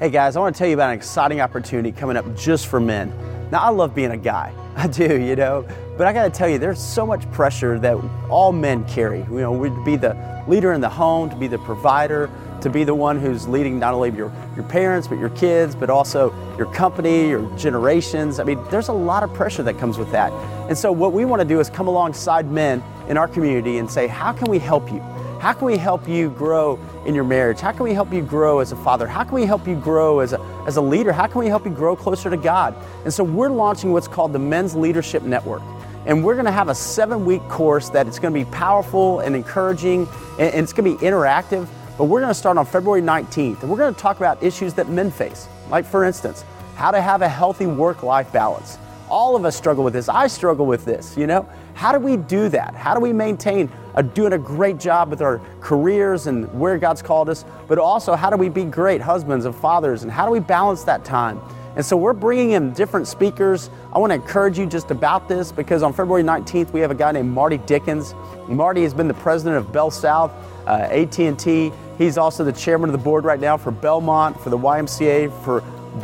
Hey guys, I want to tell you about an exciting opportunity coming up just for men. Now, I love being a guy. I do, you know, but I got to tell you, there's so much pressure that all men carry. You know, to be the leader in the home, to be the provider, to be the one who's leading not only your, your parents, but your kids, but also your company, your generations. I mean, there's a lot of pressure that comes with that. And so, what we want to do is come alongside men in our community and say, how can we help you? How can we help you grow in your marriage? How can we help you grow as a father? How can we help you grow as a, as a leader? How can we help you grow closer to God? And so we're launching what's called the Men's Leadership Network. And we're going to have a seven week course that it's going to be powerful and encouraging, and, and it's going to be interactive. But we're going to start on February 19th, and we're going to talk about issues that men face. Like, for instance, how to have a healthy work life balance. All of us struggle with this. I struggle with this, you know? How do we do that? How do we maintain a, doing a great job with our careers and where God's called us, but also how do we be great husbands and fathers and how do we balance that time? And so we're bringing in different speakers. I want to encourage you just about this because on February 19th we have a guy named Marty Dickens. Marty has been the president of Bell South, uh, AT&T. He's also the chairman of the board right now for Belmont, for the YMCA, for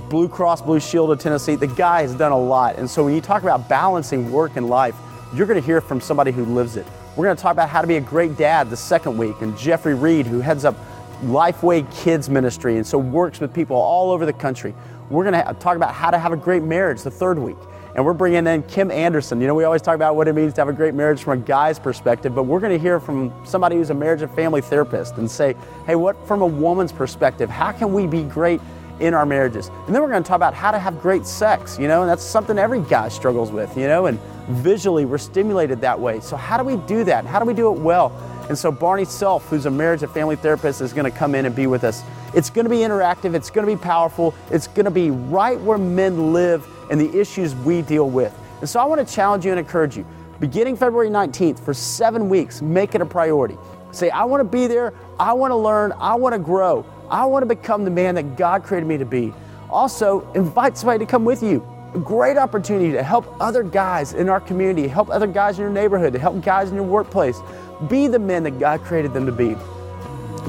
Blue Cross Blue Shield of Tennessee. The guy has done a lot. And so when you talk about balancing work and life, you're going to hear from somebody who lives it. We're going to talk about how to be a great dad the second week, and Jeffrey Reed, who heads up Lifeway Kids Ministry and so works with people all over the country. We're going to talk about how to have a great marriage the third week. And we're bringing in Kim Anderson. You know, we always talk about what it means to have a great marriage from a guy's perspective, but we're going to hear from somebody who's a marriage and family therapist and say, hey, what from a woman's perspective, how can we be great in our marriages? And then we're going to talk about how to have great sex, you know, and that's something every guy struggles with, you know, and visually we're stimulated that way. So, how do we do that? How do we do it well? And so, Barney Self, who's a marriage and family therapist, is going to come in and be with us. It's going to be interactive, it's going to be powerful, it's going to be right where men live and the issues we deal with. And so, I want to challenge you and encourage you. Beginning February 19th, for seven weeks, make it a priority. Say, I want to be there, I want to learn, I want to grow, I want to become the man that God created me to be. Also, invite somebody to come with you a great opportunity to help other guys in our community, help other guys in your neighborhood, to help guys in your workplace. Be the men that God created them to be.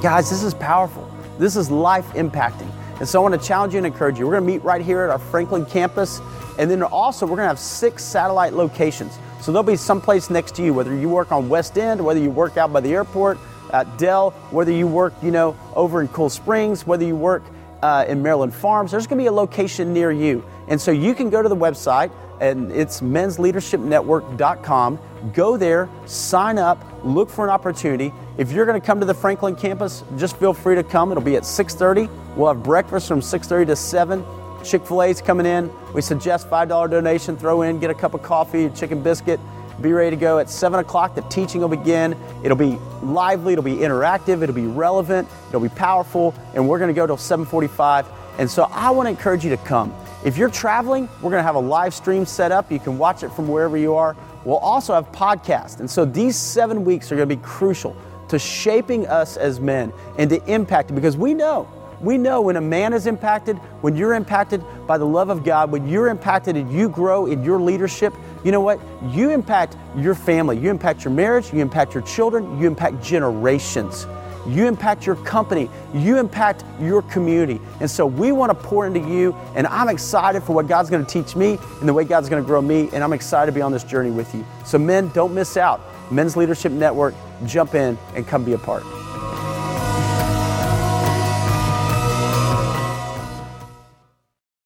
Guys, this is powerful. This is life impacting. And so I want to challenge you and encourage you. We're going to meet right here at our Franklin campus. And then also, we're going to have six satellite locations. So there'll be someplace next to you, whether you work on West End, whether you work out by the airport, at Dell, whether you work, you know, over in Cool Springs, whether you work uh, in Maryland Farms, there's going to be a location near you. And so you can go to the website, and it's mensleadershipnetwork.com. Go there, sign up, look for an opportunity. If you're going to come to the Franklin campus, just feel free to come. It'll be at 6:30. We'll have breakfast from 6:30 to 7. Chick-fil-A's coming in. We suggest $5 donation. Throw in, get a cup of coffee, chicken biscuit. Be ready to go at 7 o'clock. The teaching will begin. It'll be lively, it'll be interactive, it'll be relevant, it'll be powerful, and we're going to go till 7:45. And so I want to encourage you to come. If you're traveling, we're going to have a live stream set up. You can watch it from wherever you are. We'll also have podcasts. And so these seven weeks are going to be crucial to shaping us as men and to impact because we know we know when a man is impacted, when you're impacted by the love of God, when you're impacted and you grow in your leadership, you know what? You impact your family, you impact your marriage, you impact your children, you impact generations. You impact your company, you impact your community. And so we want to pour into you, and I'm excited for what God's going to teach me and the way God's going to grow me, and I'm excited to be on this journey with you. So, men, don't miss out. Men's Leadership Network, jump in and come be a part.